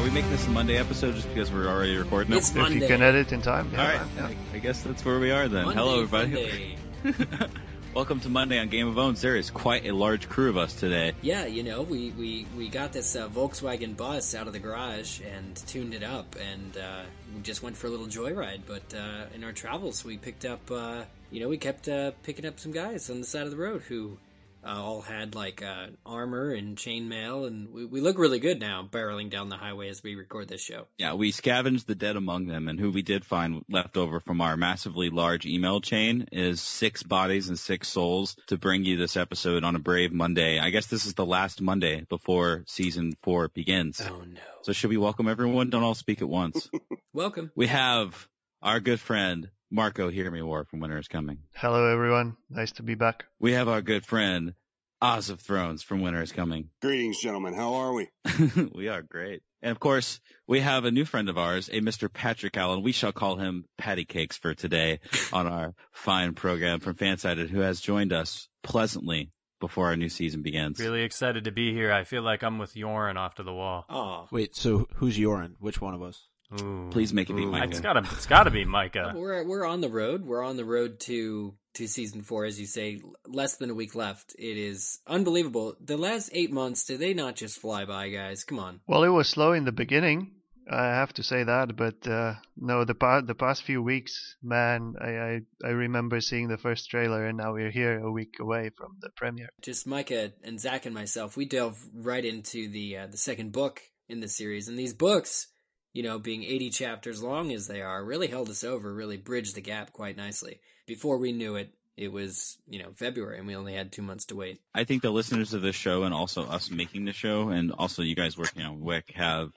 are we making this a Monday episode just because we're already recording It's it? If you can edit in time. Yeah, All right, yeah. I, I guess that's where we are then. Monday, Hello, everybody. Welcome to Monday on Game of Owns. There is quite a large crew of us today. Yeah, you know, we, we, we got this uh, Volkswagen bus out of the garage and tuned it up, and uh, we just went for a little joyride. But uh, in our travels, we picked up, uh, you know, we kept uh, picking up some guys on the side of the road who uh, all had like uh, armor and chainmail, and we, we look really good now barreling down the highway as we record this show. Yeah, we scavenged the dead among them, and who we did find left over from our massively large email chain is six bodies and six souls to bring you this episode on a brave Monday. I guess this is the last Monday before season four begins. Oh no! So should we welcome everyone? Don't all speak at once. Welcome. we have our good friend Marco Hear Me Roar from Winter is Coming. Hello, everyone. Nice to be back. We have our good friend Oz of Thrones from Winter is Coming. Greetings, gentlemen. How are we? we are great. And of course, we have a new friend of ours, a Mr. Patrick Allen. We shall call him Patty Cakes for today on our fine program from Fansided, who has joined us pleasantly before our new season begins. Really excited to be here. I feel like I'm with Yoren off to the wall. Oh, Wait, so who's Yoren? Which one of us? Ooh. Please make it be Ooh. Micah. It's gotta, it's gotta be Micah. We're we're on the road. We're on the road to to season four, as you say. Less than a week left. It is unbelievable. The last eight months, did they not just fly by, guys? Come on. Well, it was slow in the beginning. I have to say that, but uh, no, the past the past few weeks, man, I, I I remember seeing the first trailer, and now we're here a week away from the premiere. Just Micah and Zach and myself, we delve right into the uh, the second book in the series, and these books, you know, being eighty chapters long as they are, really held us over, really bridged the gap quite nicely. Before we knew it, it was you know February, and we only had two months to wait. I think the listeners of this show and also us making the show and also you guys working on Wick have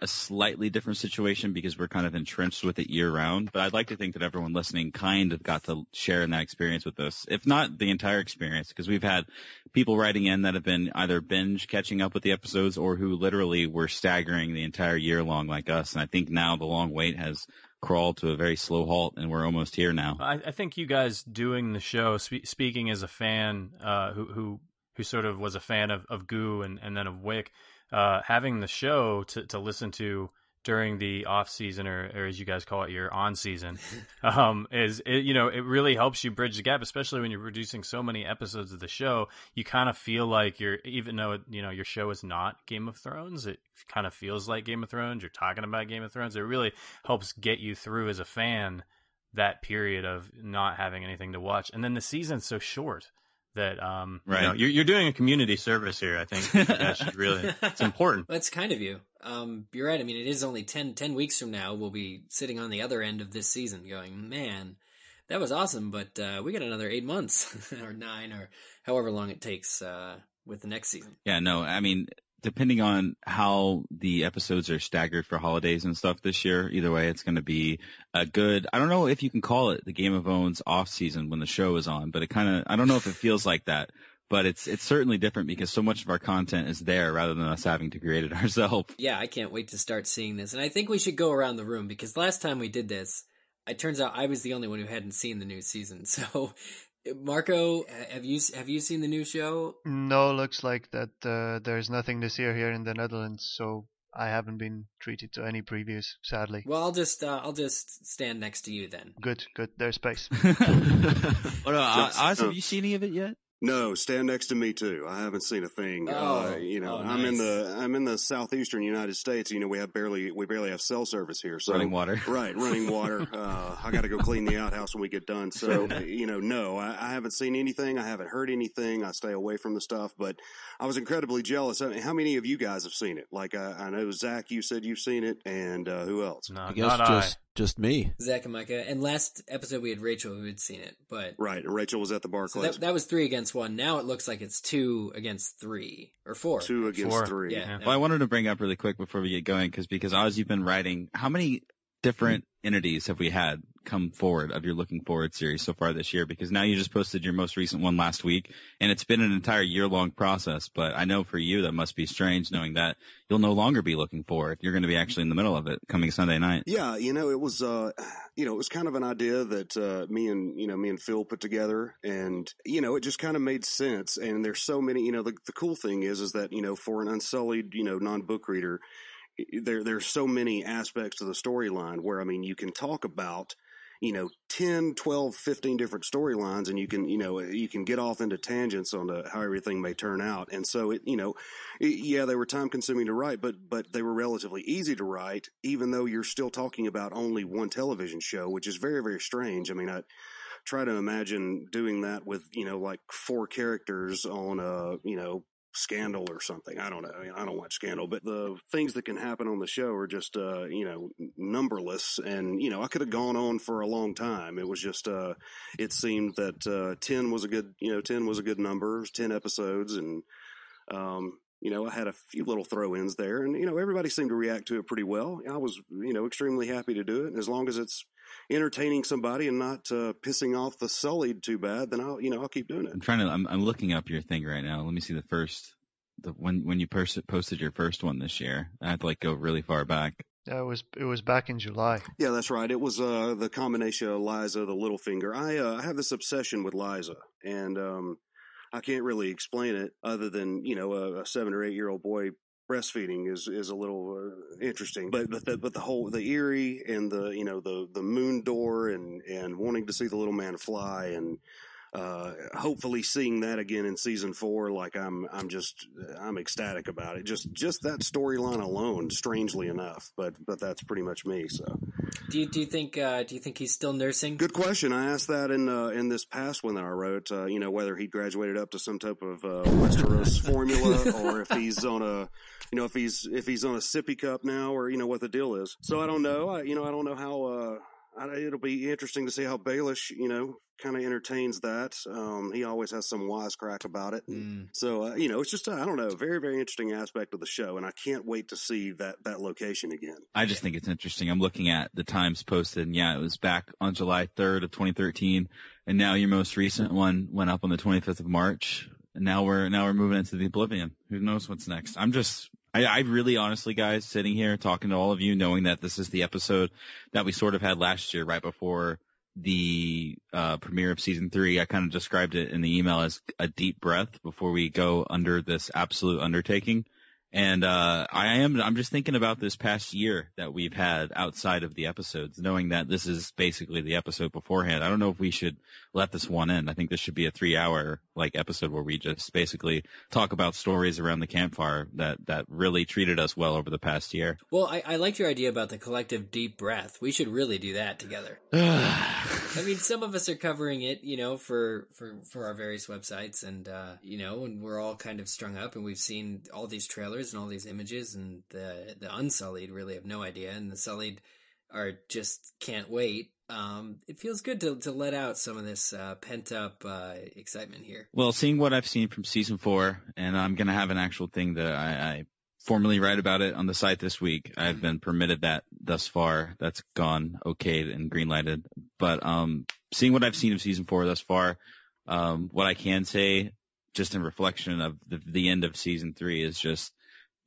a slightly different situation because we're kind of entrenched with it year round. But I'd like to think that everyone listening kind of got to share in that experience with us, if not the entire experience, because we've had people writing in that have been either binge catching up with the episodes or who literally were staggering the entire year long like us. And I think now the long wait has crawled to a very slow halt and we're almost here now. I, I think you guys doing the show, spe- speaking as a fan uh, who who who sort of was a fan of, of Goo and, and then of Wick, uh, having the show to, to listen to during the off season or, or as you guys call it your on season um, is it, you know it really helps you bridge the gap especially when you're producing so many episodes of the show. You kind of feel like you're even though you know your show is not Game of Thrones it kind of feels like Game of Thrones. You're talking about Game of Thrones. It really helps get you through as a fan that period of not having anything to watch. And then the season's so short that um Right. You know, you're, you're doing a community service here. I think you guys should really. It's important. That's kind of you. Um, you're right. I mean, it is only 10, 10 weeks from now. We'll be sitting on the other end of this season going, man, that was awesome, but uh, we got another eight months or nine or however long it takes uh, with the next season. Yeah, no, I mean, depending on how the episodes are staggered for holidays and stuff this year, either way, it's going to be a good, I don't know if you can call it the Game of Owns off season when the show is on, but it kind of, I don't know if it feels like that, but it's, it's certainly different because so much of our content is there rather than us having to create it ourselves. Yeah, I can't wait to start seeing this. And I think we should go around the room because last time we did this, it turns out I was the only one who hadn't seen the new season. So, Marco, have you have you seen the new show? No, looks like that uh, there's nothing this year here in the Netherlands, so I haven't been treated to any previews, sadly. Well, I'll just uh, I'll just stand next to you then. Good, good. There's space. What about, Just, Oz, uh, have you seen any of it yet? No, stand next to me too. I haven't seen a thing. Oh, uh, you know, oh, I'm in the I'm in the southeastern United States. You know, we have barely we barely have cell service here. So Running water. Right, running water. Uh, I got to go clean the outhouse when we get done. So, you know, no, I, I haven't seen anything. I haven't heard anything. I stay away from the stuff. But I was incredibly jealous. I mean, how many of you guys have seen it? Like, I, I know Zach, you said you've seen it, and uh, who else? no, I guess not just just me. Zach and Micah. And last episode we had Rachel who had seen it, but Right, Rachel was at the so Barclays. that, that was three against one. Now it looks like it's two against three or four. Two against Four. three. Yeah. Well, I wanted to bring up really quick before we get going because because Oz, you've been writing. How many different entities have we had come forward of your looking forward series so far this year? Because now you just posted your most recent one last week, and it's been an entire year long process. But I know for you that must be strange knowing that you'll no longer be looking forward. You're going to be actually in the middle of it coming Sunday night. Yeah, you know, it was, uh, you know, it was kind of an idea that uh, me and you know me and Phil put together, and you know, it just kind of made sense. And there's so many, you know, the, the cool thing is, is that you know, for an unsullied, you know, non book reader, there there's so many aspects to the storyline where I mean you can talk about you know 10 12 15 different storylines and you can you know you can get off into tangents on the, how everything may turn out. And so it you know it, yeah they were time consuming to write but but they were relatively easy to write even though you're still talking about only one television show which is very very strange. I mean i try to imagine doing that with you know like four characters on a you know Scandal or something. I don't know. I, mean, I don't watch Scandal, but the things that can happen on the show are just, uh, you know, numberless. And, you know, I could have gone on for a long time. It was just, uh, it seemed that, uh, 10 was a good, you know, 10 was a good number, 10 episodes. And, um, you know, I had a few little throw ins there and, you know, everybody seemed to react to it pretty well. I was, you know, extremely happy to do it. And as long as it's entertaining somebody and not uh, pissing off the sullied too bad, then I'll, you know, I'll keep doing it. I'm trying to, I'm, I'm looking up your thing right now. Let me see the first, the when, when you post, posted your first one this year. I had to like go really far back. Yeah, it was it was back in July. Yeah, that's right. It was uh, the combination of Lysa, the Littlefinger. I uh, I have this obsession with Lysa, and um, I can't really explain it other than you know a, a seven or eight year old boy breastfeeding is is a little uh, interesting. But but the, but the whole the Eyrie and the you know the the moon door and and wanting to see the little man fly and uh, hopefully seeing that again in season four like i'm i'm just i'm ecstatic about it. Just just that storyline alone strangely enough but but that's pretty much me so. Do you do you think uh, do you think he's still nursing? Good question. I asked that in uh, in this past one that i wrote uh, you know whether he graduated up to some type of uh, westeros formula or if he's on a you know if he's if he's on a sippy cup now or you know what the deal is. So i don't know. I, you know i don't know how uh it'll be interesting to see how Baelish, you know, kind of entertains that. Um, he always has some wisecrack about it. Mm. So, uh, you know, it's just, I don't know, very, very interesting aspect of the show. And I can't wait to see that, that location again. I just think it's interesting. I'm looking at the times posted and yeah, it was back on July 3rd of 2013. And now your most recent one went up on the 25th of March. And now we're, now we're moving into the oblivion. Who knows what's next? I'm just, I, I really honestly, guys, sitting here talking to all of you, knowing that this is the episode that we sort of had last year, right before the uh, premiere of season three. I kind of described it in the email as a deep breath before we go under this absolute undertaking. And uh, I am I'm just thinking about this past year that we've had outside of the episodes, knowing that this is basically the episode beforehand. I don't know if we should let this one in. I think this should be a three hour like episode where we just basically talk about stories around the campfire that that really treated us well over the past year. Well, I, I liked your idea about the collective deep breath. We should really do that together. I mean, some of us are covering it, you know, for for for our various websites, and uh, you know, and we're all kind of strung up, and we've seen all these trailers and all these images, and the the unsullied really have no idea, and the sullied are just can't wait. Um, it feels good to to let out some of this uh, pent up uh, excitement here. Well, seeing what I've seen from season four, and I'm gonna have an actual thing that I, I formally write about it on the site this week. I've been permitted that thus far. That's gone okayed and greenlighted. But um, seeing what I've seen of season four thus far, um, what I can say, just in reflection of the, the end of season three, is just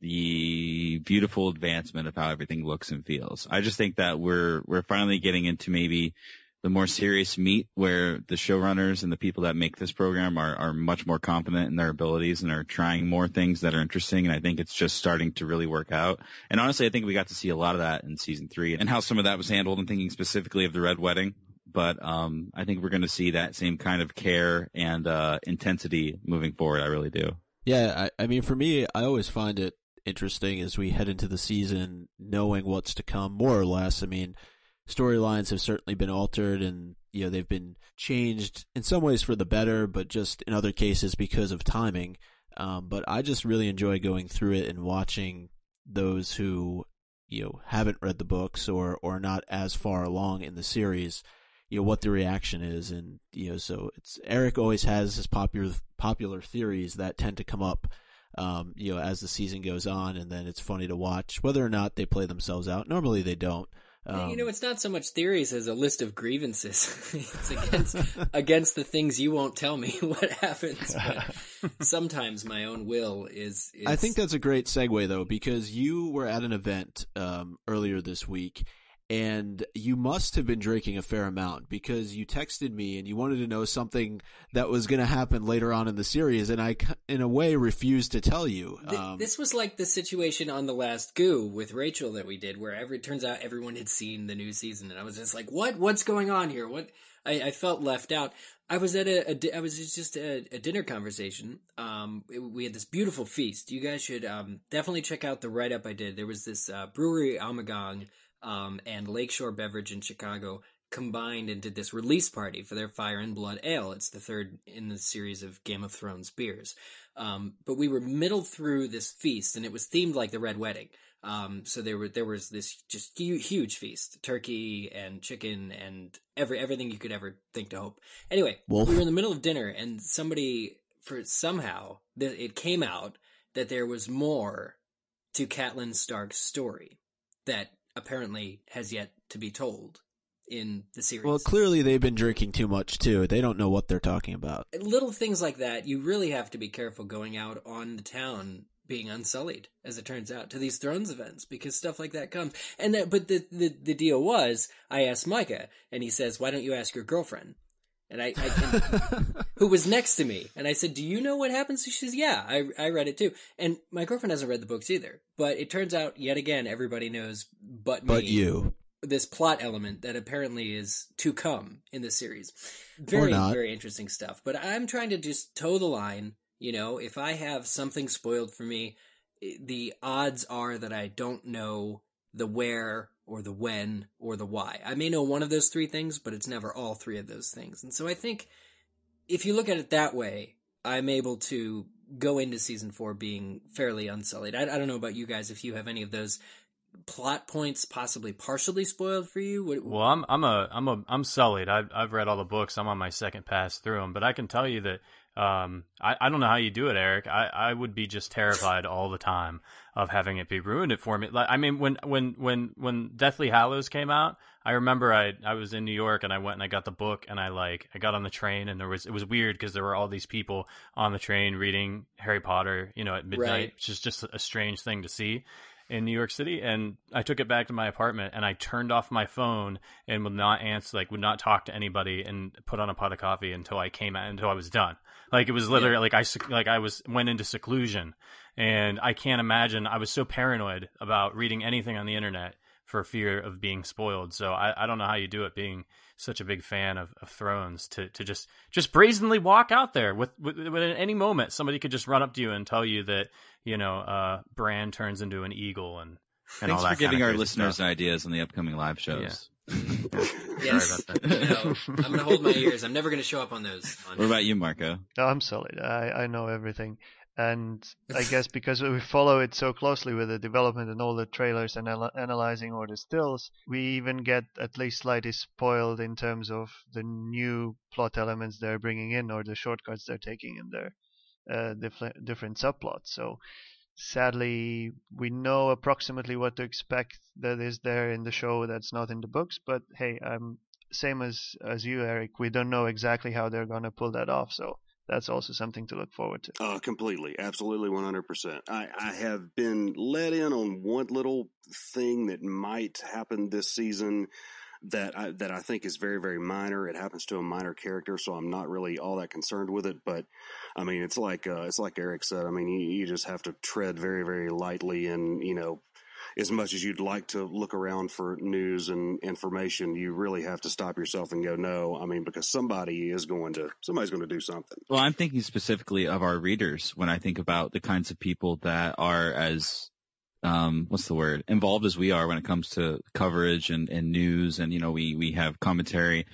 the beautiful advancement of how everything looks and feels. I just think that we're we're finally getting into maybe the more serious meat where the showrunners and the people that make this program are, are much more confident in their abilities and are trying more things that are interesting. And I think it's just starting to really work out. And honestly, I think we got to see a lot of that in season three and how some of that was handled. I'm thinking specifically of the Red Wedding. But um, I think we're going to see that same kind of care and uh, intensity moving forward. I really do. Yeah, I, I mean, for me, I always find it interesting as we head into the season, knowing what's to come, more or less. I mean, storylines have certainly been altered and you know they've been changed in some ways for the better but just in other cases because of timing um, but i just really enjoy going through it and watching those who you know haven't read the books or or not as far along in the series you know what the reaction is and you know so it's eric always has his popular popular theories that tend to come up um, you know as the season goes on and then it's funny to watch whether or not they play themselves out normally they don't um, you know, it's not so much theories as a list of grievances. it's against against the things you won't tell me what happens. But sometimes my own will is, is, I think that's a great segue though, because you were at an event um, earlier this week, and you must have been drinking a fair amount because you texted me and you wanted to know something that was going to happen later on in the series, and I, in a way, refused to tell you. Um, this was like the situation on the last Goo with Rachel that we did, where every, it turns out everyone had seen the new season, and I was just like, "What? What's going on here? What?" I, I felt left out. I was at a, I was just a, a dinner conversation. Um, it- we had this beautiful feast. You guys should um, definitely check out the write up I did. There was this uh, brewery Ommegang um, and Lakeshore Beverage in Chicago combined and did this release party for their Fire and Blood Ale. It's the third in the series of Game of Thrones beers. Um, but we were middle through this feast, and it was themed like the Red Wedding. Um, so there were there was this just huge, huge feast, turkey and chicken and every everything you could ever think to hope. Anyway, Wolf. we were in the middle of dinner, and somebody for somehow th- it came out that there was more to Catelyn Stark's story that apparently has yet to be told in the series. well, clearly they've been drinking too much too. They don't know what they're talking about. little things like that, you really have to be careful going out on the town being unsullied, as it turns out, to these Thrones events because stuff like that comes. And that, but the, the the deal was, I asked Micah, and he says, "Why don't you ask your girlfriend?" And I, I and, who was next to me, and I said, "Do you know what happens?" She says, "Yeah, I I read it too." And my girlfriend hasn't read the books either, but it turns out yet again everybody knows, but me, but you. this plot element that apparently is to come in the series. Very, very interesting stuff. But I'm trying to just toe the line. You know, if I have something spoiled for me, eh, the odds are that I don't know the where or the when or the why. I may know one of those three things, but it's never all three of those things. And so I think if you look at it that way, I'm able to go into season four being fairly unsullied. I, I don't know about you guys if you have any of those plot points possibly partially spoiled for you. What, Well, I'm I'm a I'm a I'm sullied. I've I've read all the books. I'm on my second pass through them, but I can tell you that um I, I don't know how you do it, Eric. I, I would be just terrified all the time of having it be ruined it for me. Like I mean, when when when when Deathly Hallows came out, I remember I I was in New York and I went and I got the book and I like I got on the train and there was it was weird because there were all these people on the train reading Harry Potter, you know, at midnight, Right. which is just a strange thing to see in New York City, and I took it back to my apartment and I turned off my phone and would not answer, like would not talk to anybody, and put on a pot of coffee until I came out until I was done. Like it was literally like I like I was went into seclusion, and I can't imagine. I was so paranoid about reading anything on the internet for fear of being spoiled. So I, I don't know how you do it, being such a big fan of, of Thrones, to, to just just brazenly walk out there with, with, with at any moment somebody could just run up to you and tell you that you know uh, Bran turns into an eagle and and all Thanks for giving kinda our listeners stuff. ideas on the upcoming live shows. yes, Sorry about that. no, I'm going to hold my ears. I'm never going to show up on those. On What about you, Marco? No, I'm solid. I, I know everything. And I guess because we follow it so closely with the development and all the trailers and anal- analyzing all the stills, we even get at least slightly spoiled in terms of the new plot elements they're bringing in or the shortcuts they're taking in their uh, diff- different subplots. So sadly, we know approximately what to expect that is there in the show that's not in the books. But hey, I'm same as as you, Eric. We don't know exactly how they're gonna pull that off. So that's also something to look forward to. Uh, completely, absolutely, one hundred percent. I have been let in on one little thing that might happen this season that I that I think is very very minor. It happens to a minor character, so I'm not really all that concerned with it. But I mean, it's like uh, it's like Eric said. I mean, you, you just have to tread very very lightly, and you know. As much as you'd like to look around for news and information, you really have to stop yourself and go, no. I mean, because somebody is going to, somebody's going to do something. Well, I'm thinking specifically of our readers when I think about the kinds of people that are as um, what's the word involved as we are when it comes to coverage and, and news and you know we we have commentary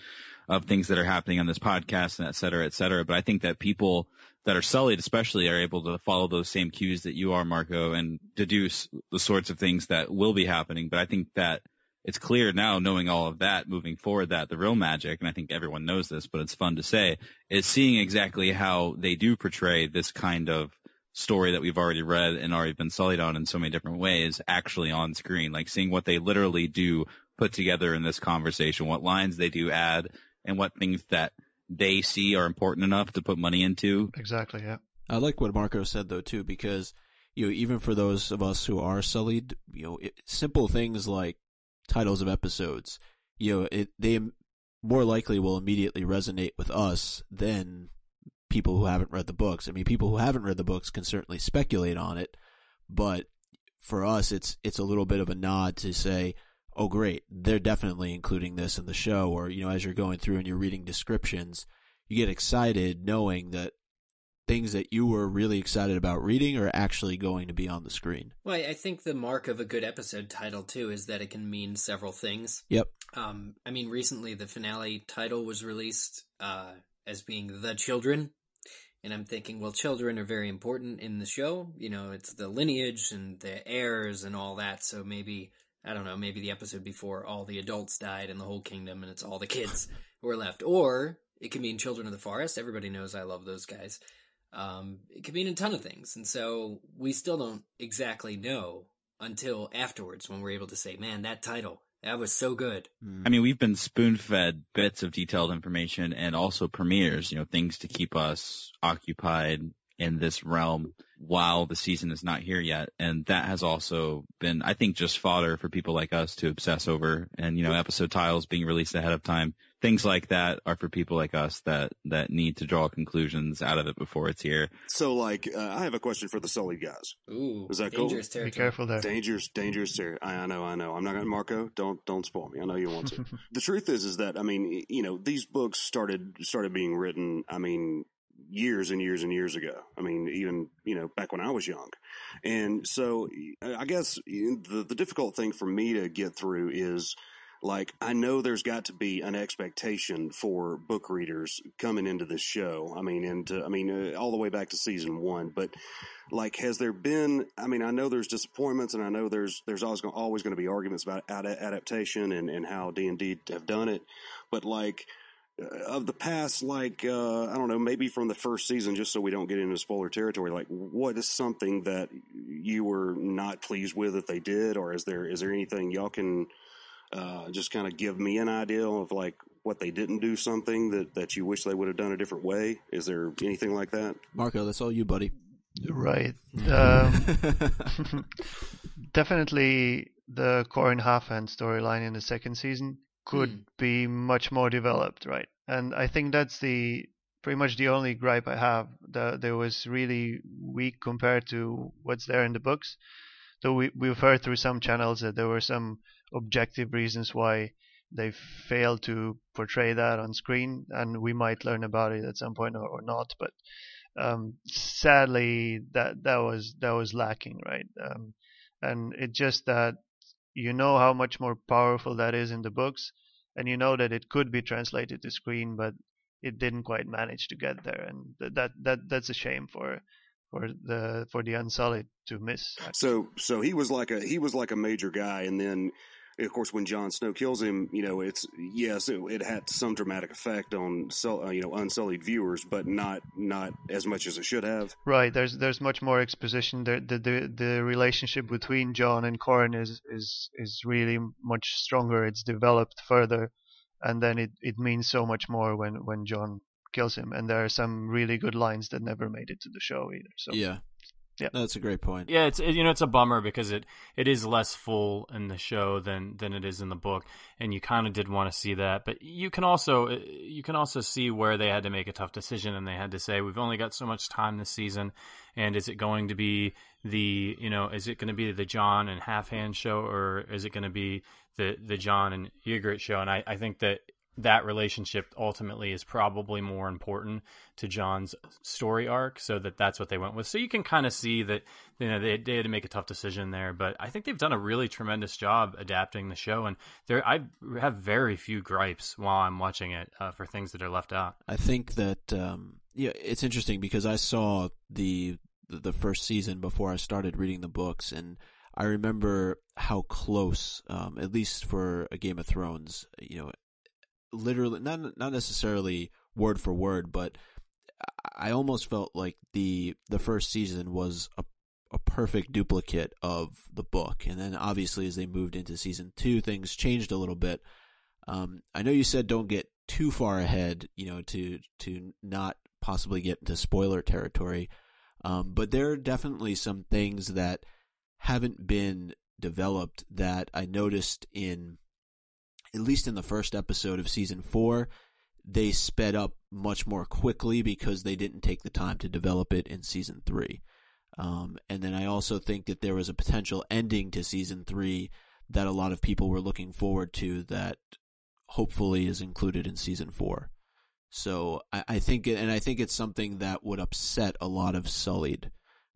of things that are happening on this podcast and et cetera, et cetera. But I think that people that are sullied especially are able to follow those same cues that you are, Marco, and deduce the sorts of things that will be happening. But I think that it's clear now, knowing all of that moving forward, that the real magic, and I think everyone knows this, but it's fun to say, is seeing exactly how they do portray this kind of story that we've already read and already been sullied on in so many different ways actually on screen, like seeing what they literally do put together in this conversation, what lines they do add and what things that they see are important enough to put money into. Exactly. Yeah. I like what Marco said though too, because you know even for those of us who are sullied, you know, it, simple things like titles of episodes, you know, it, they more likely will immediately resonate with us than people who haven't read the books. I mean, people who haven't read the books can certainly speculate on it, but for us, it's it's a little bit of a nod to say, "Oh, great, they're definitely including this in the show." Or you know, as you're going through and you're reading descriptions, you get excited knowing that things that you were really excited about reading are actually going to be on the screen. Well, I think the mark of a good episode title too is that it can mean several things. Yep. Um, I mean, recently the finale title was released uh, as being "The Children," and I'm thinking, well, children are very important in the show. You know, it's the lineage and the heirs and all that. So maybe I don't know, maybe the episode before all the adults died in the whole kingdom, and it's all the kids who are left. Or it can mean Children of the Forest. Everybody knows I love those guys. Um, it could mean a ton of things, and so we still don't exactly know until afterwards when we're able to say, "Man, that title that was so good." I mean, we've been spoon fed bits of detailed information and also premieres, you know, things to keep us occupied in this realm while the season is not here yet. And that has also been, I think, just fodder for people like us to obsess over and, you know, episode tiles being released ahead of time. Things like that are for people like us that, that need to draw conclusions out of it before it's here. So, like, uh, I have a question for the Sullied guys. Ooh, Is that cool? dangerous Be careful there. Dangerous, dangerous. Ter- I, I know, I know. I'm not going to Marco. Don't, don't spoil me. I know you want to. the truth is, is that I mean, you know, these books started started being written. I mean, years and years and years ago. I mean, even you know, back when I was young, and so I guess the the difficult thing for me to get through is. Like, I know there's got to be an expectation for book readers coming into this show. I mean, and I mean, uh, all the way back to season one. But like, has there been? I mean, I know there's disappointments, and I know there's there's always always going to be arguments about ad- adaptation and and how D and D have done it. But like, uh, of the past, like uh, I don't know, maybe from the first season, just so we don't get into spoiler territory. Like, what is something that you were not pleased with that they did, or is there is there anything y'all can uh, just kind of give me an idea of like what they didn't do something that that you wish they would have done a different way? Is there anything like that? Marco, that's all you, buddy. Right. Um, definitely the Qhorin Halfhand storyline in the second season could Hmm. be much more developed, right? And I think that's the pretty much the only gripe I have. That there was really weak compared to what's there in the books. Though we we've heard through some channels that there were some objective reasons why they failed to portray that on screen, and we might learn about it at some point or, or not. But um, sadly, that that was that was lacking, right? Um, and it just that you know how much more powerful that is in the books, and you know that it could be translated to screen, but it didn't quite manage to get there, and th- that that that's a shame for for the for the Unsullied to miss. actually. So so he was like a he was like a major guy, and then of course when Jon Snow kills him, you know it's yes it, it had some dramatic effect on uh, you know unsullied viewers, but not not as much as it should have. Right. There's there's much more exposition. The the the, the relationship between Jon and Qhorin is is is really much stronger. It's developed further, and then it it means so much more when when Jon kills him. And there are some really good lines that never made it to the show either. So Yeah. Yeah. That's a great point. Yeah, it's you know it's a bummer because it it is less full in the show than than it is in the book, and you kind of did want to see that. But you can also uh, you can also see where they had to make a tough decision, and they had to say we've only got so much time this season, and is it going to be the you know is it going to be the Jon and Half Hand show, or is it going to be the the Jon and Ygritte show? And I I think that that relationship ultimately is probably more important to Jon's story arc, so that that's what they went with. So you can kind of see that you know they, they had to make a tough decision there, but I think they've done a really tremendous job adapting the show, and there I have very few gripes while I'm watching it uh, for things that are left out. I think that um, yeah, it's interesting because I saw the the first season before I started reading the books, and I remember how close, um, at least for a Game of Thrones, you know, literally not not necessarily word for word, but I almost felt like the the first season was a a perfect duplicate of the book, and then obviously as they moved into season two, things changed a little bit. Um, I know you said don't get too far ahead, you know, to to not possibly get into spoiler territory, um, but there are definitely some things that haven't been developed that I noticed in at least in the first episode of season four, they sped up much more quickly because they didn't take the time to develop it in season three. Um, and then I also think that there was a potential ending to season three that a lot of people were looking forward to that hopefully is included in season four. So I, I think, and I think it's something that would upset a lot of Sullied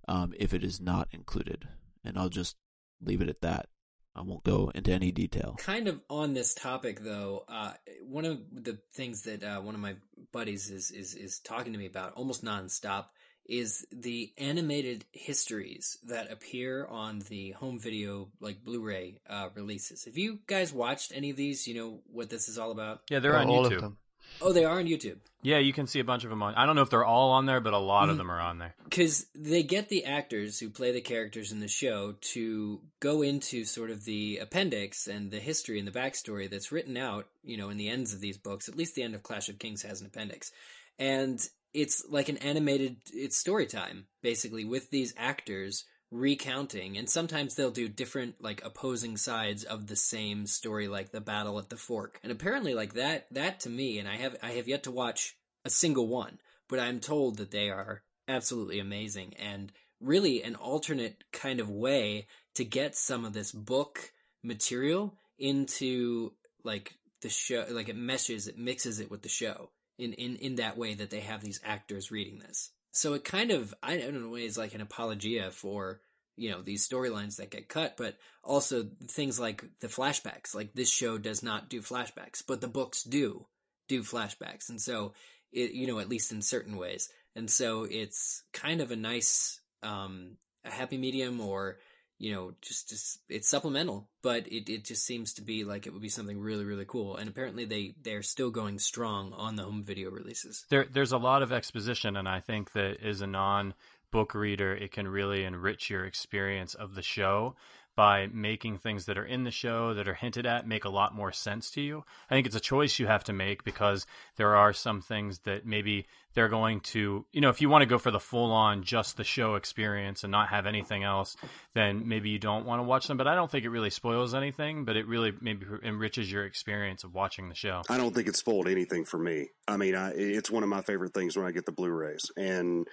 um, if it is not included. And I'll just leave it at that. I won't go into any detail. Kind of on this topic, though, uh, one of the things that uh, one of my buddies is, is is talking to me about almost nonstop is the animated histories that appear on the home video like Blu-ray uh, releases. Have you guys watched any of these? You know what this is all about? Yeah, they're Oh, on all YouTube. Oh, they are on YouTube. Yeah, you can see a bunch of them on. I don't know if they're all on there, but a lot of Mhm. them are on there. because they get the actors who play the characters in the show to go into sort of the appendix and the history and the backstory that's written out, you know, in the ends of these books. At least the end of Clash of Kings has an appendix, and it's like an animated. It's story time basically with these actors recounting and sometimes they'll do different like opposing sides of the same story like the battle at the fork. And apparently like that that to me and i have i have yet to watch a single one but i'm told that they are absolutely amazing and really an alternate kind of way to get some of this book material into like the show like it meshes it mixes it with the show in in in that way that they have these actors reading this so it kind of i don't know is like an apologia for you know these storylines that get cut but also things like the flashbacks. Like this show does not do flashbacks but the books do do flashbacks. And so it you know at least in certain ways. And so it's kind of a nice um a happy medium or you know just just it's supplemental but it, it just seems to be like it would be something really really cool. And apparently they they're still going strong on the home video releases. There, there's a lot of exposition, and I think that as a non book reader, it can really enrich your experience of the show by making things that are in the show that are hinted at make a lot more sense to you. I think it's a choice you have to make because there are some things that maybe they're going to, you know, if you want to go for the full on just the show experience and not have anything else, then maybe you don't want to watch them. But I don't think it really spoils anything, but it really maybe enriches your experience of watching the show. I don't think it spoiled anything for me. I mean, I, it's one of my favorite things when I get the Blu-rays, and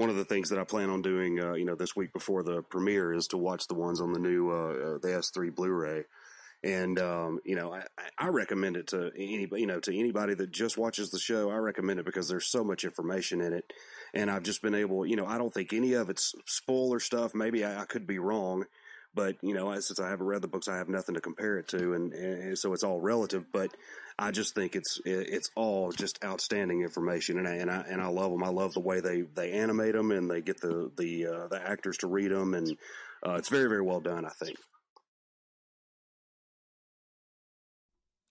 one of the things that I plan on doing, uh, you know, this week before the premiere is to watch the ones on the new uh, uh, the S3 Blu-ray. And um, you know, I, I recommend it to anybody. You know, to anybody that just watches the show, I recommend it because there's so much information in it, and I've just been able. You know, I don't think any of it's spoiler stuff. Maybe I, I could be wrong, but you know, since I haven't read the books, I have nothing to compare it to, and, and so it's all relative. But I just think it's it's all just outstanding information, and I and I and I love them. I love the way they they animate them, and they get the the uh, the actors to read them, and uh, it's very very well done. I think.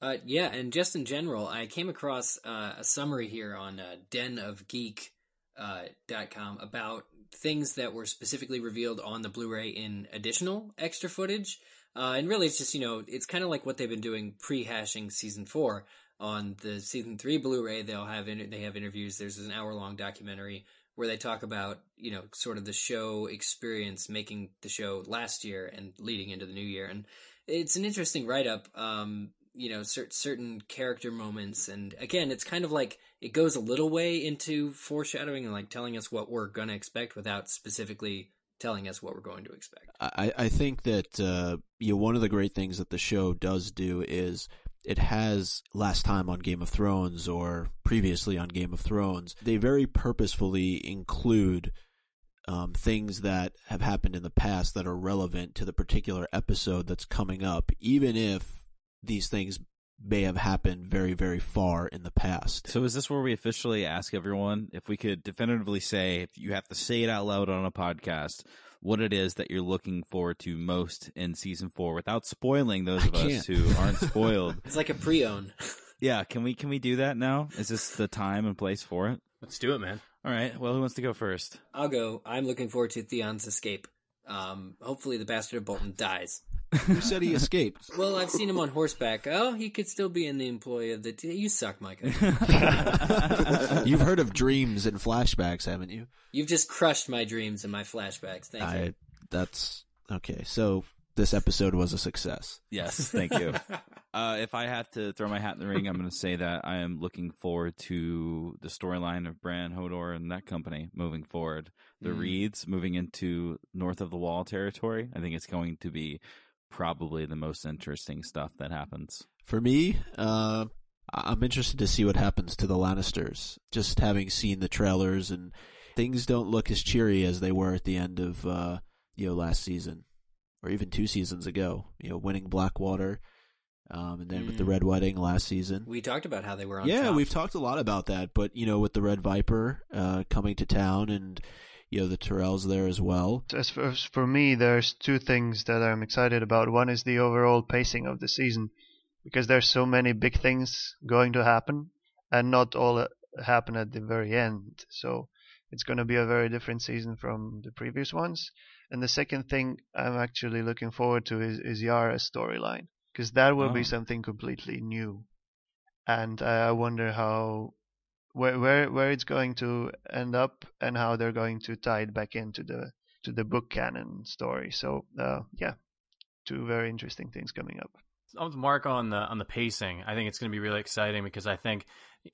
Uh, yeah, and just in general, I came across uh, a summary here on uh, denofgeek.com uh, about things that were specifically revealed on the Blu-ray in additional extra footage. Uh, and really, it's just you know, it's kind of like what they've been doing pre-hashing season four on the season three Blu-ray. They'll have inter- they have interviews. There's an hour-long documentary where they talk about you know sort of the show experience, making the show last year and leading into the new year, and it's an interesting write-up. Um, you know cer- certain character moments and again it's kind of like it goes a little way into foreshadowing and like telling us what we're to expect without specifically telling us what we're going to expect. I, I think that uh, you know, one of the great things that the show does do is it has last time on Game of Thrones or previously on Game of Thrones, they very purposefully include um, things that have happened in the past that are relevant to the particular episode that's coming up, even if these things may have happened very, very far in the past. So is this where we officially ask everyone if we could definitively say, if you have to say it out loud on a podcast, what it is that you're looking forward to most in season four without spoiling those of us who aren't spoiled? it's like a pre-own yeah, can we can we do that now? Is this the time and place for it? Let's do it, man. All right. Well, who wants to go first? i'll go i'm looking forward to theon's escape um, hopefully the bastard of bolton dies Who said he escaped? well i've seen him on horseback oh he could still be in the employ of the you suck micah You've heard of dreams and flashbacks, haven't you? you've just crushed my dreams and my flashbacks thank you that's okay. So this episode was a success. Yes, thank you. uh, if I have to throw my hat in the ring, I'm going to say that I am looking forward to the storyline of Bran Hodor and that company moving forward. The Mm. Reeds moving into north of the wall territory. I think it's going to be probably the most interesting stuff that happens. For me, uh, I- I'm interested to see what happens to the Lannisters. Just having seen the trailers and things don't look as cheery as they were at the end of uh, you know last season, or even two seasons ago. You know, winning Blackwater, um, and then with the Mm. Red Wedding last season. we talked about how they were on yeah, top. we've talked a lot about that, but you know, with the Red Viper uh, coming to town and you know the Tyrells there as well. As for, as for me, there's two things that I'm excited about. One is the overall pacing of the season, because there's so many big things going to happen, and not all uh, happen at the very end. So it's going to be a very different season from the previous ones. And the second thing I'm actually looking forward to is, is Yara's storyline, because that will Oh. be something completely new. And I wonder how where where where it's going to end up and how they're going to tie it back into the to the book canon story. So uh, yeah, two very interesting things coming up. I'm Mark on the on the pacing. I think it's going to be really exciting because I think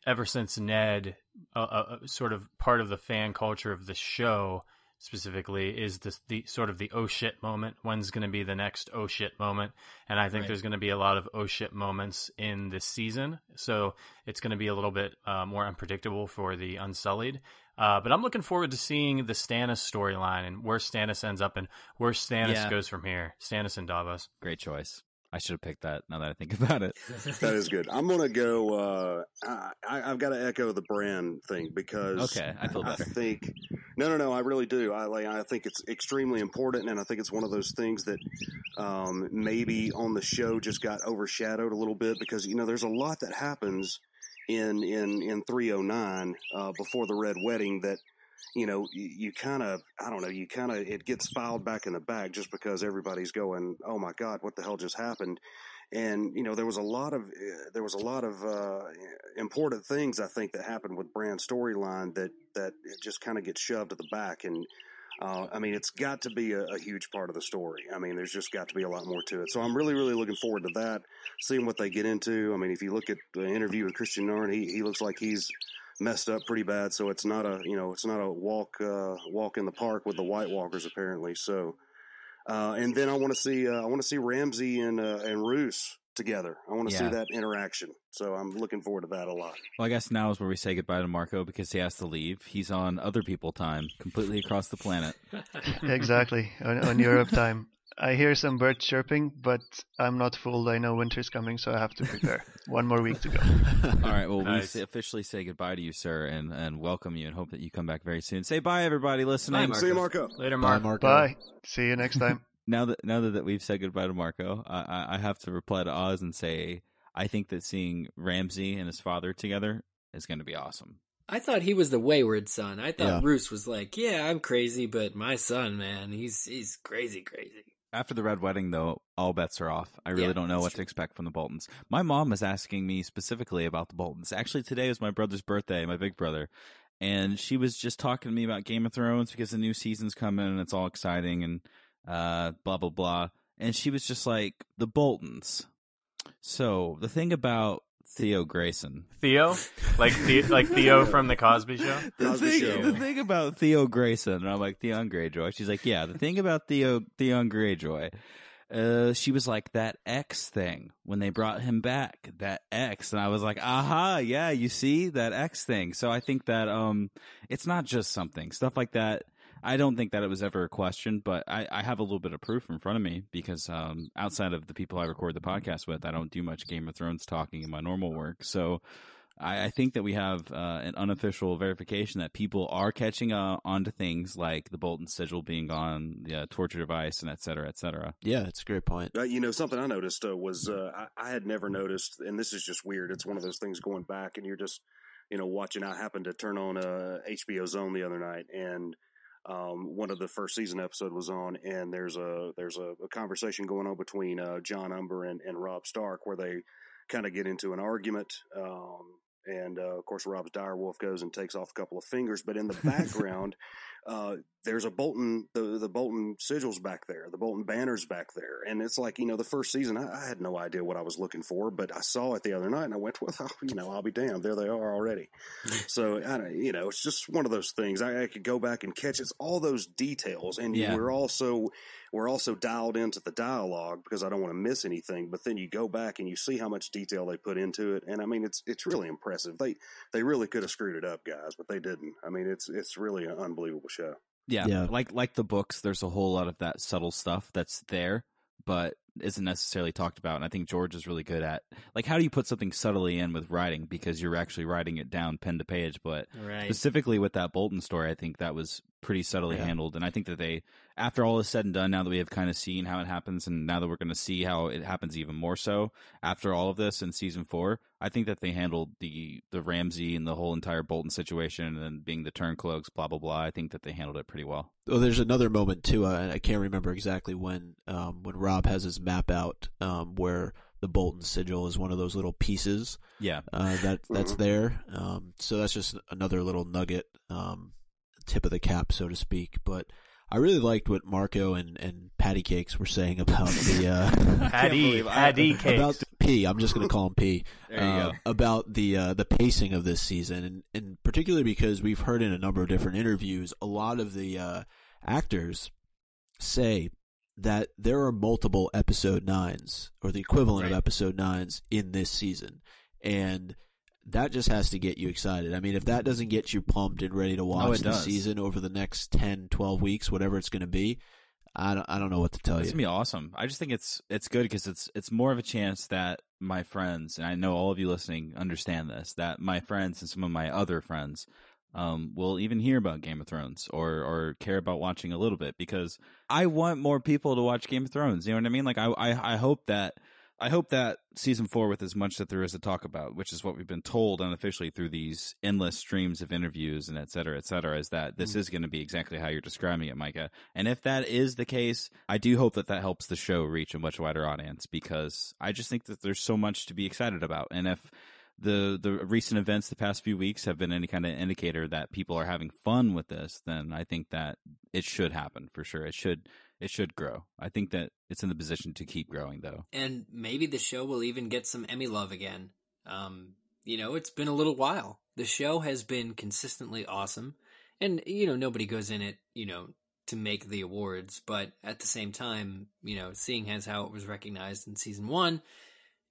ever since Ned, uh, uh, sort of part of the fan culture of the show specifically is this the sort of the oh shit moment. When's going to be the next oh shit moment? And I think Right. there's going to be a lot of oh shit moments in this season. So it's going to be a little bit uh, more unpredictable for the Unsullied. Uh, but I'm looking forward to seeing the Stannis storyline and where Stannis ends up and where Stannis Yeah. goes from here. Stannis and Davos. Great choice. I should have picked that now that I think about it. That is good. I'm gonna go. Uh, I, I- I've got to echo the Bran thing because Okay, I feel better. think no, no, no. I really do. I like. I think it's extremely important, and I think it's one of those things that um, maybe on the show just got overshadowed a little bit because you know there's a lot that happens in in in 309 uh, before the red wedding that you know you, kind of I don't know you kind of it gets filed back in the back just because everybody's going oh my god what the hell just happened? And you know there was a lot of uh, there was a lot of uh, important things I think that happened with Bran's storyline that that just kind of gets shoved to the back. And uh, I mean it's got to be a, a huge part of the story. I mean there's just got to be a lot more to it. So I'm really really looking forward to that seeing what they get into. I mean if you look at the interview with Kristian Nairn he he looks like he's messed up pretty bad so it's not a you know it's not a walk uh, walk in the park with the White Walkers apparently so uh, and then I want to see uh, I want to see Ramsay and uh, and Roose together. I want to see that interaction. So I'm looking forward to that a lot. Well, I guess now is where we say goodbye to Marco because he has to leave. He's on other people time, completely across the planet. exactly on, on Europe time. I hear some birds chirping, but I'm not fooled. I know winter's coming, so I have to prepare. One more week to go. All right. Well, Nice. we officially say goodbye to you, sir, and, and welcome you, and hope that you come back very soon. Say bye, everybody listening. Bye, Marco. See you, Marco. Later, Bye, Marco. Bye. See you next time. Now that now that, that we've said goodbye to Marco, I, I, I have to reply to Oz and say I think that seeing Ramsay and his father together is going to be awesome. I thought he was the wayward son. I thought Yeah. Bruce was like, yeah, I'm crazy, but my son, man, he's he's crazy, crazy. After the red wedding, though, all bets are off. I really Yeah, don't know what true. to expect from the Boltons. My mom is asking me specifically about the Boltons. Actually, today is my brother's birthday, my big brother, and she was just talking to me about Game of Thrones because the new season's coming and it's all exciting and uh, blah blah blah. And she was just like the Boltons. So the thing about Theo Grayson, Theo, like the, like Theo from the Cosby Show. the Cosby thing, Show. the thing about Theo Grayson, and I'm like Theon Greyjoy. She's like, yeah, the thing about Theo Theon Greyjoy. Uh, she was like that X thing when they brought him back, that X, and I was like, aha, yeah, you see that X thing. So I think that um, it's not just something stuff like that. I don't think that it was ever a question, but I, I have a little bit of proof in front of me because um, outside of the people I record the podcast with, I don't do much Game of Thrones talking in my normal work. So I, I think that we have uh, an unofficial verification that people are catching uh, onto things like the Bolton sigil being on the uh, torture device and et cetera, et cetera. Yeah, it's a great point. Uh, you know, something I noticed uh, was uh, I, I had never noticed, and this is just weird. It's one of those things going back, and you're just, you know, watching. I happened to turn on uh, HBO Zone the other night, and um, one of the first season episode was on, and there's a there's a, a conversation going on between uh, Jon Umber and, and Robb Stark where they kind of get into an argument. Um, and uh, of course, Robb's direwolf goes and takes off a couple of fingers. But in the background, uh, there's a Bolton, the, the Bolton sigils back there, the Bolton banners back there. And it's like, you know, the first season, I, I had no idea what I was looking for, but I saw it the other night and I went, well, you know, I'll be damned. There they are already. so, I you know, it's just one of those things. I, I could go back and catch it's all those details. And Yeah. we're also, we're also dialed into the dialogue because I don't want to miss anything. But then you go back and you see how much detail they put into it. And I mean, it's, it's really impressive. They, they really could have screwed it up, guys, but they didn't. I mean, it's, it's really an unbelievable show. Yeah, Yeah. like like the books, there's a whole lot of that subtle stuff that's there, but isn't necessarily talked about. And I think George is really good at like how do you put something subtly in with writing because you're actually writing it down pen to page. But Right. specifically with that Bolton story, I think that was pretty subtly Yeah. handled. And I think that they, after all is said and done, now that we have kind of seen how it happens, and now that we're going to see how it happens even more so after all of this in season four, I think that they handled the the Ramsay and the whole entire Bolton situation, and then being the turncloaks, blah blah blah. I think that they handled it pretty well. Oh, there's another moment too. Uh, I can't remember exactly when. Um, when Robb has his map out, um, where the Bolton sigil is one of those little pieces Yeah, uh, that that's Mhm. there. Um, so that's just another little nugget, um, tip of the cap, so to speak. But I really liked what Marco and, and Patty Cakes were saying about the uh, Paddy, believe I- cakes. about the P. I'm just going to call him P. There you uh, go. About the uh, the pacing of this season, and, and particularly because we've heard in a number of different interviews, a lot of the uh, actors say that there are multiple episode nines or the equivalent Right. of episode nines in this season, and that just has to get you excited. I mean, if that doesn't get you pumped and ready to watch it the season over the next 10, 12 weeks, whatever it's going to be, I don't, I don't know what to tell It's you. It's gonna be awesome. I just think it's it's good because it's it's more of a chance that my friends and I know all of you listening understand this that my friends and some of my other friends um, will even hear about Game of Thrones or or care about watching a little bit because I want more people to watch Game of Thrones. You know what I mean? Like I I, I hope that. I hope that season four, with as much that there is to talk about, which is what we've been told unofficially through these endless streams of interviews and et cetera, et cetera, is that this mm. is going to be exactly how you're describing it, Micah. And if that is the case, I do hope that that helps the show reach a much wider audience because I just think that there's so much to be excited about. And if the the recent events the past few weeks have been any kind of indicator that people are having fun with this, then I think that it should happen for sure. It should it should grow. I think that it's in the position to keep growing though. and maybe the show will even get some Emmy love again. Um, you know, it's been a little while. The show has been consistently awesome, and you know, nobody goes in it, you know, to make the awards. But at the same time, you know, seeing as how it was recognized in season one,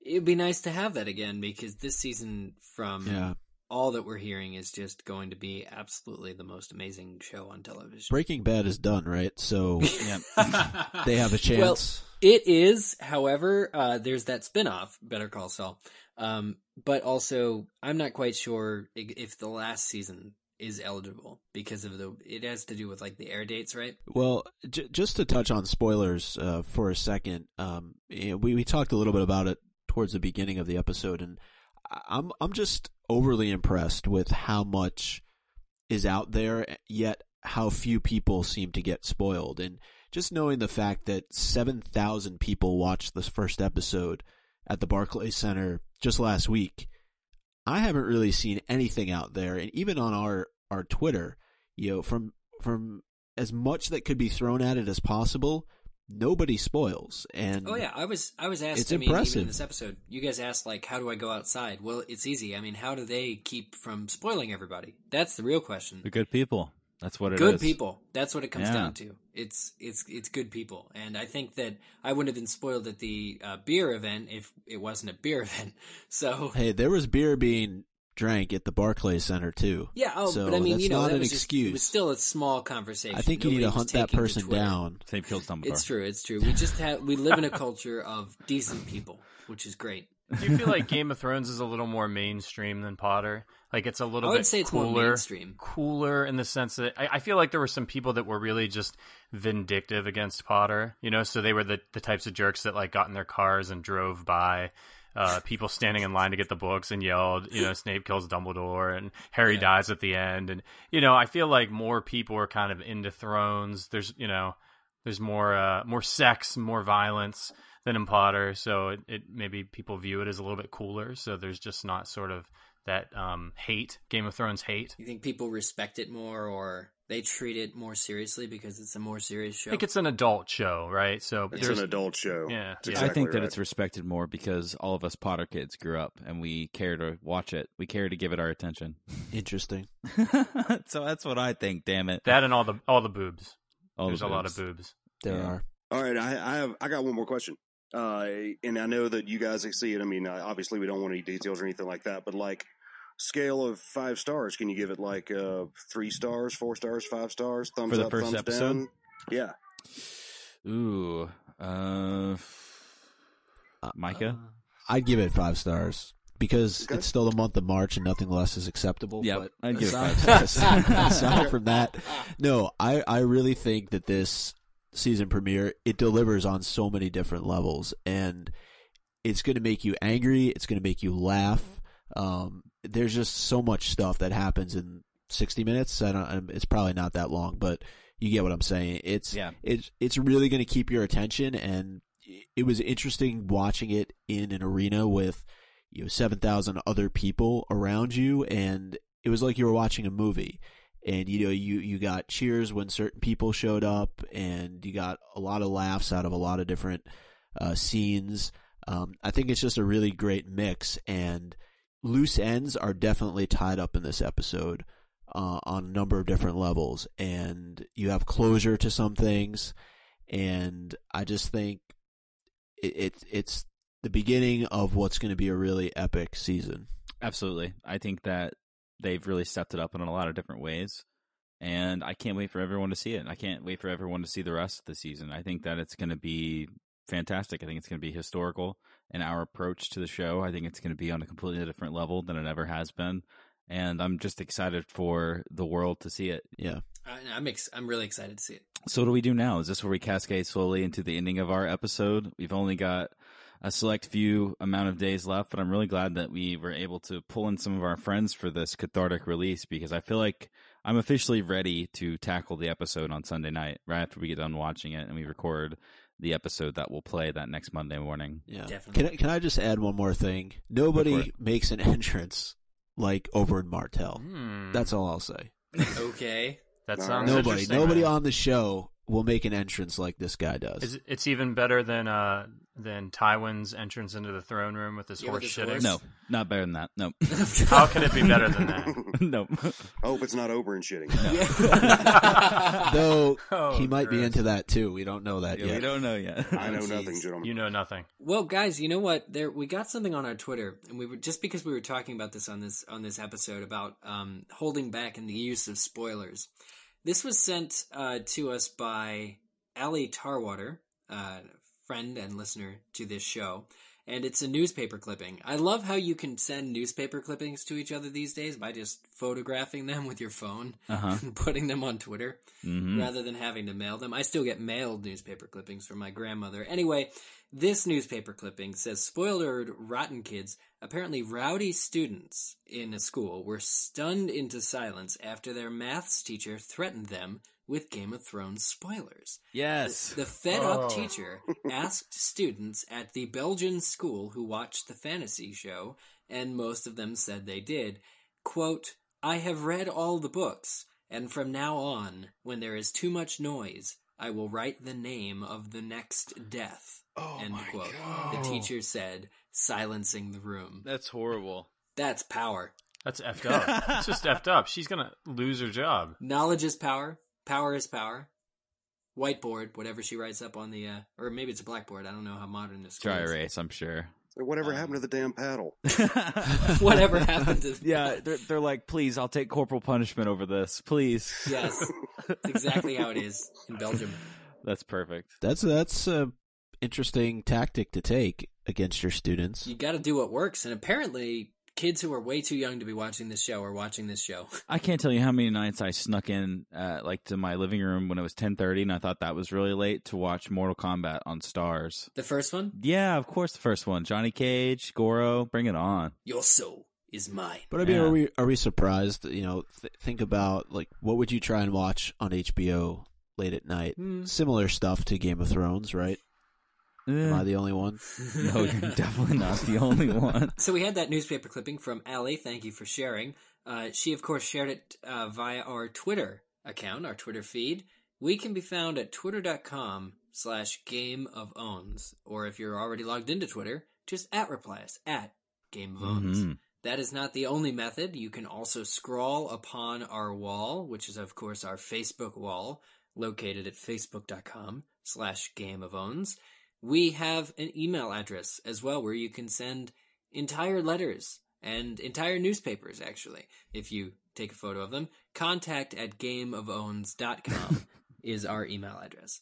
it'd be nice to have that again because this season, from yeah. All that we're hearing, is just going to be absolutely the most amazing show on television. Breaking Bad is done, right? So Yeah. they have a chance. Well, It is, however, uh, there's that spin-off, Better Call Saul. Um, but also, I'm not quite sure if the last season is eligible because of the. It has to do with like the air dates, right? Well, j- just to touch on spoilers uh, for a second, um, we we talked a little bit about it towards the beginning of the episode, and I- I'm I'm just overly impressed with how much is out there, yet how few people seem to get spoiled, and just knowing the fact that seven thousand people watched this first episode at the Barclays Center just last week. I haven't really seen anything out there, and even on our our Twitter, you know, from from as much that could be thrown at it as possible, nobody spoils. And Oh yeah, I was I was asked. It's I mean, even impressive. in this episode, you guys asked like, how do I go outside? Well, it's easy. I mean, how do they keep from spoiling everybody? That's the real question. They're good people. That's what it is. good people. That's what it comes Yeah. down to. It's it's it's good people, and I think that I wouldn't have been spoiled at the uh, beer event if it wasn't a beer event. So hey, there was beer being drank at the Barclays Center too. yeah, oh, So but I mean, that's you know, not an was just, it excuse. was still a small conversation. I think you need to hunt that person down. Snape kills Dumbledore. It's true. It's true. We just have we live in a culture of decent people, which is great. Do you feel like Game of Thrones is a little more mainstream than Potter? Like it's a little I would bit say it's more cooler, mainstream. cooler in the sense that I, I feel like there were some people that were really just vindictive against Potter. You know, so they were the the types of jerks that like got in their cars and drove by. Uh, people standing in line to get the books and yelled, you know, Snape kills Dumbledore and Harry Yeah. dies at the end. And, you know, I feel like more people are kind of into Thrones. There's, you know, there's more, uh, more sex, more violence than in Potter. So it, it maybe people view it as a little bit cooler. So there's just not sort of that um, hate, Game of Thrones hate. You think people respect it more, or they treat it more seriously because it's a more serious show? I think it's an adult show, right? So It's there's an adult show. Yeah. It's Yeah. I exactly think that right. it's respected more because all of us Potter kids grew up and we care to watch it. We care to give it our attention. Interesting. so that's what I think. Damn it! that and all the all the boobs. All the there's a lot of boobs. There Yeah. are. All right, I, I have I got one more question, uh, and I know that you guys see it. I mean, uh, obviously we don't want any details or anything like that, but like scale of five stars, can you give it like uh, three stars, four stars, five stars, thumbs For the up, first thumbs episode? down? Yeah, Ooh, uh, Uh, Micah. I'd give it five stars because Okay. it's still the month of March and nothing less is acceptable. Yeah, but I'd give it aside, five stars. aside from that, no, I, I really think that this season premiere it delivers on so many different levels, and it's going to make you angry. It's going to make you laugh. Um, there's just so much stuff that happens in 60 minutes. I don't. It's probably not that long, but you get what I'm saying. It's Yeah. it's it's really going to keep your attention, and it was interesting watching it in an arena with you know 7,000 other people around you, and it was like you were watching a movie. And you know, you you got cheers when certain people showed up, and you got a lot of laughs out of a lot of different uh, scenes. Um, I think it's just a really great mix, and loose ends are definitely tied up in this episode uh, on a number of different levels, and you have closure to some things, and I just think it, it it's the beginning of what's going to be a really epic season. Absolutely. I think that they've really stepped it up in a lot of different ways. And I can't wait for everyone to see it. I can't wait for everyone to see the rest of the season. I think that it's going to be fantastic. I think it's going to be historical in our approach to the show. I think it's going to be on a completely different level than it ever has been. And I'm just excited for the world to see it. Yeah. I, I'm ex- I'm really excited to see it. So what do we do now? Is this where we cascade slowly into the ending of our episode? We've only got a select few amount of days left, but I'm really glad that we were able to pull in some of our friends for this cathartic release because I feel like I'm officially ready to tackle the episode on Sunday night, right after we get done watching it and we record the episode that will play that next Monday morning. Yeah. Definitely. Can I, can I just add one more thing? Nobody makes an entrance like Oberyn Martell. Hmm. That's all I'll say. Okay. that All sounds right. Nobody, interesting. nobody on the show will make an entrance like this guy does. Is it- it's even better than uh than Tywin's entrance into the throne room with his Yeah, with horse his shitting. horse. No, not better than that. No, How can it be better than that? no. I hope it's not Oberyn shitting. Though Oh, he might be gross. into that too. We don't know that Yeah, yet. we don't know yet. I know nothing, gentlemen. You know nothing. Well, guys, you know what? There we got something on our Twitter, and we were just because we were talking about this on this on this episode about um, holding back in the use of spoilers. This was sent uh, to us by Ali Tarwater, uh, friend and listener to this show, and it's a newspaper clipping. I love how you can send newspaper clippings to each other these days by just photographing them with your phone Uh huh. and putting them on Twitter hmm rather than having to mail them. I still get mailed newspaper clippings from my grandmother. Anyway, this newspaper clipping says spoiled rotten kids. Apparently, rowdy students in a school were stunned into silence after their maths teacher threatened them with Game of Thrones spoilers. Yes. The fed up Oh. teacher asked students at the Belgian school who watched the fantasy show, and most of them said they did, quote, I have read all the books, and from now on, when there is too much noise, I will write the name of the next death. Oh End my quote. God. The teacher said, silencing the room. That's horrible. That's power. That's effed up. It's just effed up. She's gonna lose her job. Knowledge is power. Power is power. Whiteboard, whatever she writes up on the, uh, or maybe it's a blackboard. I don't know how modern this school Dry is. erase, I'm sure. So whatever happened to the damn paddle? Whatever happened to yeah, they're, they're like, please, I'll take corporal punishment over this, please. Yes, exactly how it is in Belgium. That's perfect. That's that's a interesting tactic to take against your students. You got to do what works, and apparently, kids who are way too young to be watching this show are watching this show. I can't tell you how many nights I snuck in, uh, like to my living room when it was 10:30, and I thought that was really late to watch Mortal Kombat on Starz. The first one, Yeah, of course, the first one, Johnny Cage, Goro, bring it on. your soul is mine. But I mean, Yeah. are we are we surprised? You know, th- think about like what would you try and watch on HBO late at night? Hmm. Similar stuff to Game of Thrones, right? Am I the only one? no, you're definitely not the only one. So we had that newspaper clipping from Allie. Thank you for sharing. Uh, she, of course, shared it uh, via our Twitter account, our Twitter feed. We can be found at twitter.com slash game of owns. Or if you're already logged into Twitter, just at reply us at game of owns. Mhm. That is not the only method. You can also scroll upon our wall, which is, of course, our Facebook wall, located at facebook.com slash game of owns. We have an email address as well where you can send entire letters and entire newspapers, actually, if you take a photo of them. Contact at gameofowns.com is our email address.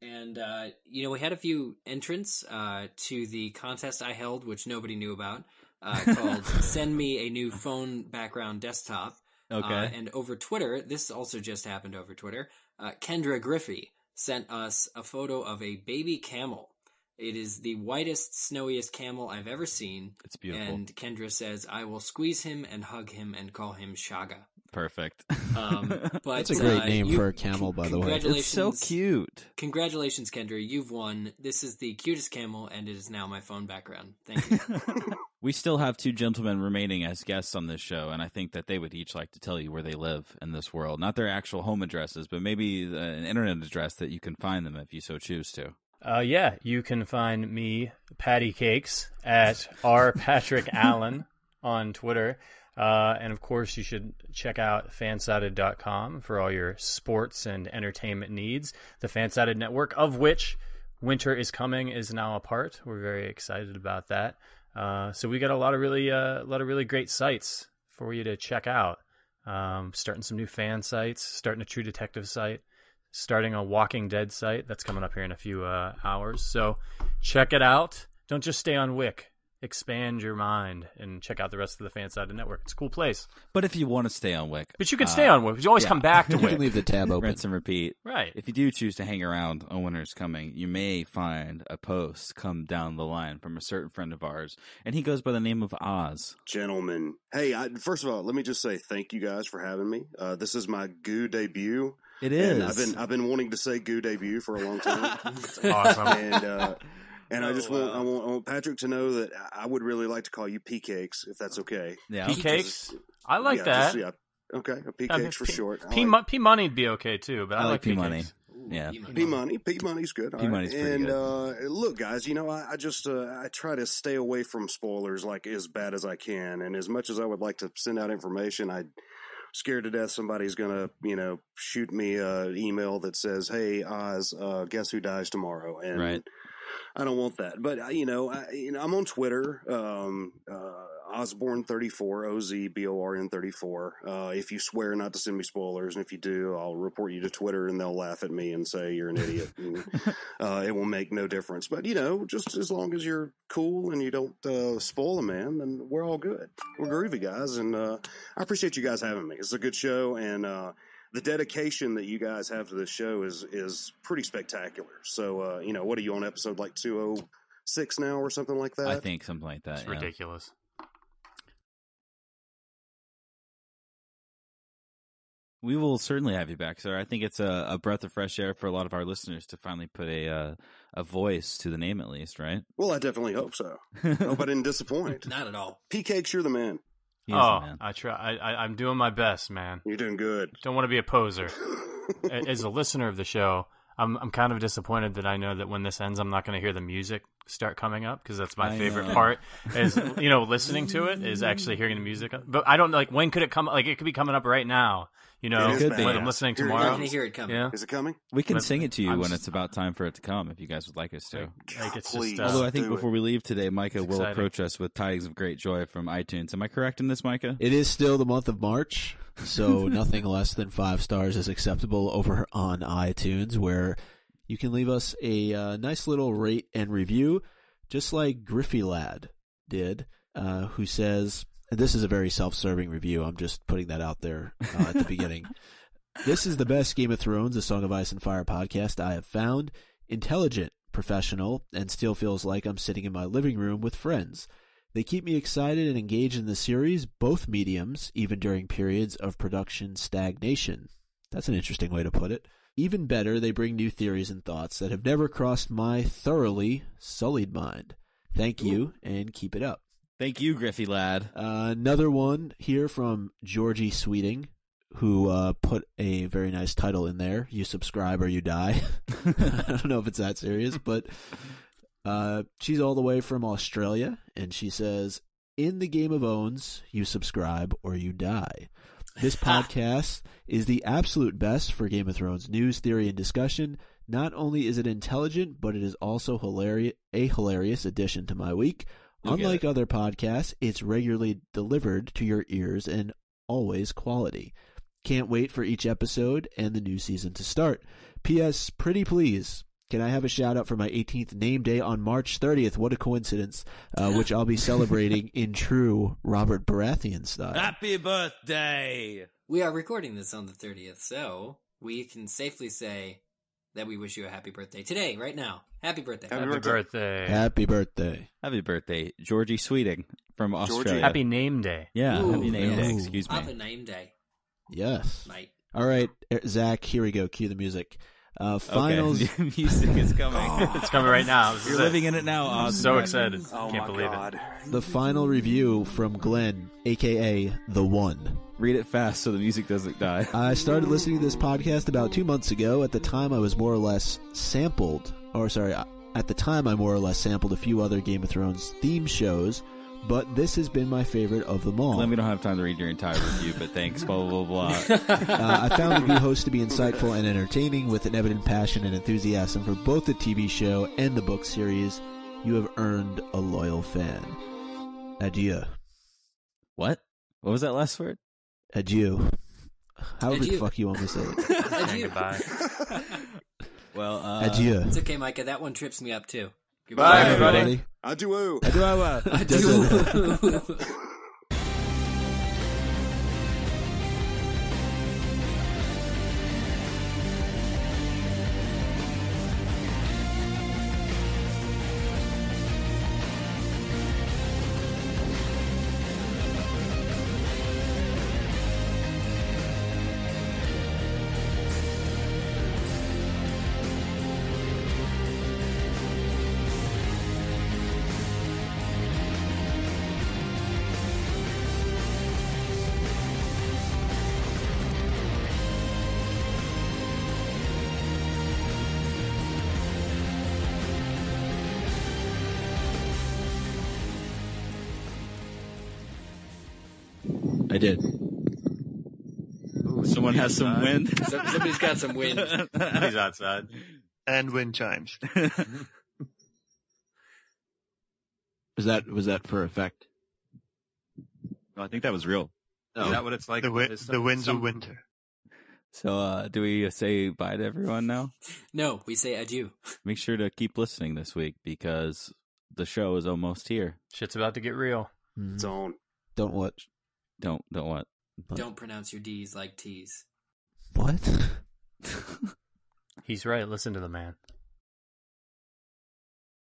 And, uh, you know, we had a few entrants uh, to the contest I held, which nobody knew about, uh, called Send Me a New Phone Background Desktop. Okay. Uh, and over Twitter, this also just happened over Twitter, uh, Kendra Griffey sent us a photo of a baby camel. It is the whitest, snowiest camel I've ever seen. It's beautiful. And Kendra says, I will squeeze him and hug him and call him Shaga. Perfect. Um, but That's a great uh, name you- for a camel, by the way. it's so cute. Congratulations, Kendra. You've won. This is the cutest camel, and it is now my phone background. Thank you. We still have two gentlemen remaining as guests on this show, and I think that they would each like to tell you where they live in this world. Not their actual home addresses, but maybe uh, an internet address that you can find them if you so choose to. Uh, yeah, you can find me, Patty Cakes, at R Patrick Allen on Twitter. Uh, and of course, you should check out fansided.com for all your sports and entertainment needs. The Fansided Network, of which Winter is Coming is now a part. We're very excited about that. Uh, so we got a lot of really, uh, a lot of really great sites for you to check out. Um, starting some new fan sites, starting a True Detective site, starting a Walking Dead site that's coming up here in a few uh, hours. So check it out. Don't just stay on Wick. Expand your mind and check out the rest of the Fansided Network. It's a cool place. But if you want to stay on Wick, But you can uh, stay on Wick. You always yeah. come back to You can leave the tab open. rinse and repeat. right. If you do choose to hang around on Winter's Coming, you may find a post come down the line from a certain friend of ours, and he goes by the name of Oz. Gentlemen, hey, I, first of all, let me just say thank you guys for having me. Uh, this is my goo debut. It And. I've been I've been wanting to say goo debut for a long time. Awesome. and uh, and I Oh, just want, wow. I want I want Patrick to know that I would really like to call you P cakes if that's okay. yeah. P cakes. I like Yeah, that. just- yeah. Okay, P I mean, cakes for P- short. I P, like- P money'd be okay too, but I, I like P P money. Ooh, Yeah. P-Money. P money's good. P-money's pretty and good. uh, look, guys, you know, I, I just uh, I try to stay away from spoilers like as bad as I can, and as much as I would like to send out information, I scared to death somebody's gonna you know shoot me an email that says, "Hey, Oz, uh, guess who dies tomorrow?" And Right. I don't want that, but uh, you know, I, you know, I'm on Twitter, um, uh, Osborne thirty four, O Z B O R N thirty four. Uh, if you swear not to send me spoilers, and if you do, I'll report you to Twitter, and they'll laugh at me and say you're an idiot. and, uh, it will make no difference. But you know, just as long as you're cool and you don't uh, spoil a man, then we're all good. We're groovy guys, and uh, I appreciate you guys having me. It's a good show, and uh, the dedication that you guys have to this show is is pretty spectacular. So, uh, you know, what are you on episode like two oh six now or something like that? I think something like that. It's yeah. ridiculous. We will certainly have you back, sir. I think it's a, a breath of fresh air for a lot of our listeners to finally put a uh, a voice to the name, at least, right? Well, I definitely hope so. Hope I didn't disappoint. Not at all. P cakes, you're the man. He is the oh, man. I try. I, I, I'm doing my best, man. You're doing good. Don't want to be a poser. As a listener of the show, I'm I'm kind of disappointed that I know that when this ends, I'm not going to hear the music start coming up because that's my I favorite know. part. Is you know listening to it is actually hearing the music. But I don't like when could it come? Like it could be coming up right now. You know, It is Could be. when badass. I'm listening Here it You're tomorrow. going to hear it coming. Yeah, Is it coming? We can But sing it to you I'm when just- it's about time for it to come, if you guys would like us to. like it's Please. just. Uh, Although I think do it. before we leave today, Micah It's will exciting. approach us with tidings of great joy from iTunes. Am I correct in this, Micah? It is still the month of March, so nothing less than five stars is acceptable over on iTunes, where you can leave us a uh, nice little rate and review, just like Griffey Lad did, uh, who says, and this is a very self-serving review. I'm just putting that out there uh, at the beginning. This is the best Game of Thrones, A Song of Ice and Fire podcast I have found. Intelligent, professional, and still feels like I'm sitting in my living room with friends. They keep me excited and engaged in the series, both mediums, even during periods of production stagnation. That's an interesting way to put it. Even better, they bring new theories and thoughts that have never crossed my thoroughly sullied mind. Thank you, and keep it up. Thank you, Griffey lad. Uh, another one here from Georgie Sweeting, who uh, put a very nice title in there. You subscribe or you die. I don't know if it's that serious, but uh, she's all the way from Australia, and she says, "In the game of owns, you subscribe or you die." This podcast is the absolute best for Game of Thrones news, theory, and discussion. Not only is it intelligent, but it is also hilarious, a hilarious addition to my week. You'll Unlike other podcasts, it's regularly delivered to your ears and always quality. Can't wait for each episode and the new season to start. P.S. Pretty please. Can I have a shout out for my 18th name day on March 30th? What a coincidence, uh, which I'll be celebrating in true Robert Baratheon style. Happy birthday! We are recording this on the 30th, so we can safely say that we wish you a happy birthday today, right now. Happy birthday. Happy Happy birthday. Happy birthday. Happy birthday, Georgie Sweeting from Georgie. Australia. Happy name day. yeah, Ooh, happy name day. Excuse Have a me. name day, Yes. mate. All right, er, Zach, here we go. Cue the music. Uh, finals. Okay, music is coming. It's coming right now. This You're it. living in it now. I'm Oz. so excited. Oh Can't my believe god. The final review from Glenn, aka The One. Read it fast so the music doesn't die. I started listening to this podcast about two months ago. At the time, I was more or less sampled, or sorry, at the time, I more or less sampled a few other Game of Thrones theme shows, but this has been my favorite of them all. Glenn, we don't have time to read your entire review, but thanks. Blah blah blah. blah. Uh, I found the new host to be insightful and entertaining with an evident passion and enthusiasm for both the TV show and the book series. You have earned a loyal fan. Adieu. what? What was that last word? Adieu. However the Adieu. fuck you want me to say it. And Adieu. goodbye. Well, uh, Adieu. It's okay, Micah. That one trips me up too. Bye, Goodbye, everybody. Adieu. Adieu. I did. Someone has some wind. Some- Somebody's got some wind. He's outside. And wind chimes. Was that was that for effect? I think that was real. Is that what it's like? the, wi- Is the winds some- of winter. So, uh, do we say bye to everyone now? No, we say adieu. Make sure to keep listening this week because the show is almost here. Shit's about to get real. Mhm. It's on. Don't what? Don't don't what? What? Don't pronounce your D's like T's. What? He's right. Listen to the man.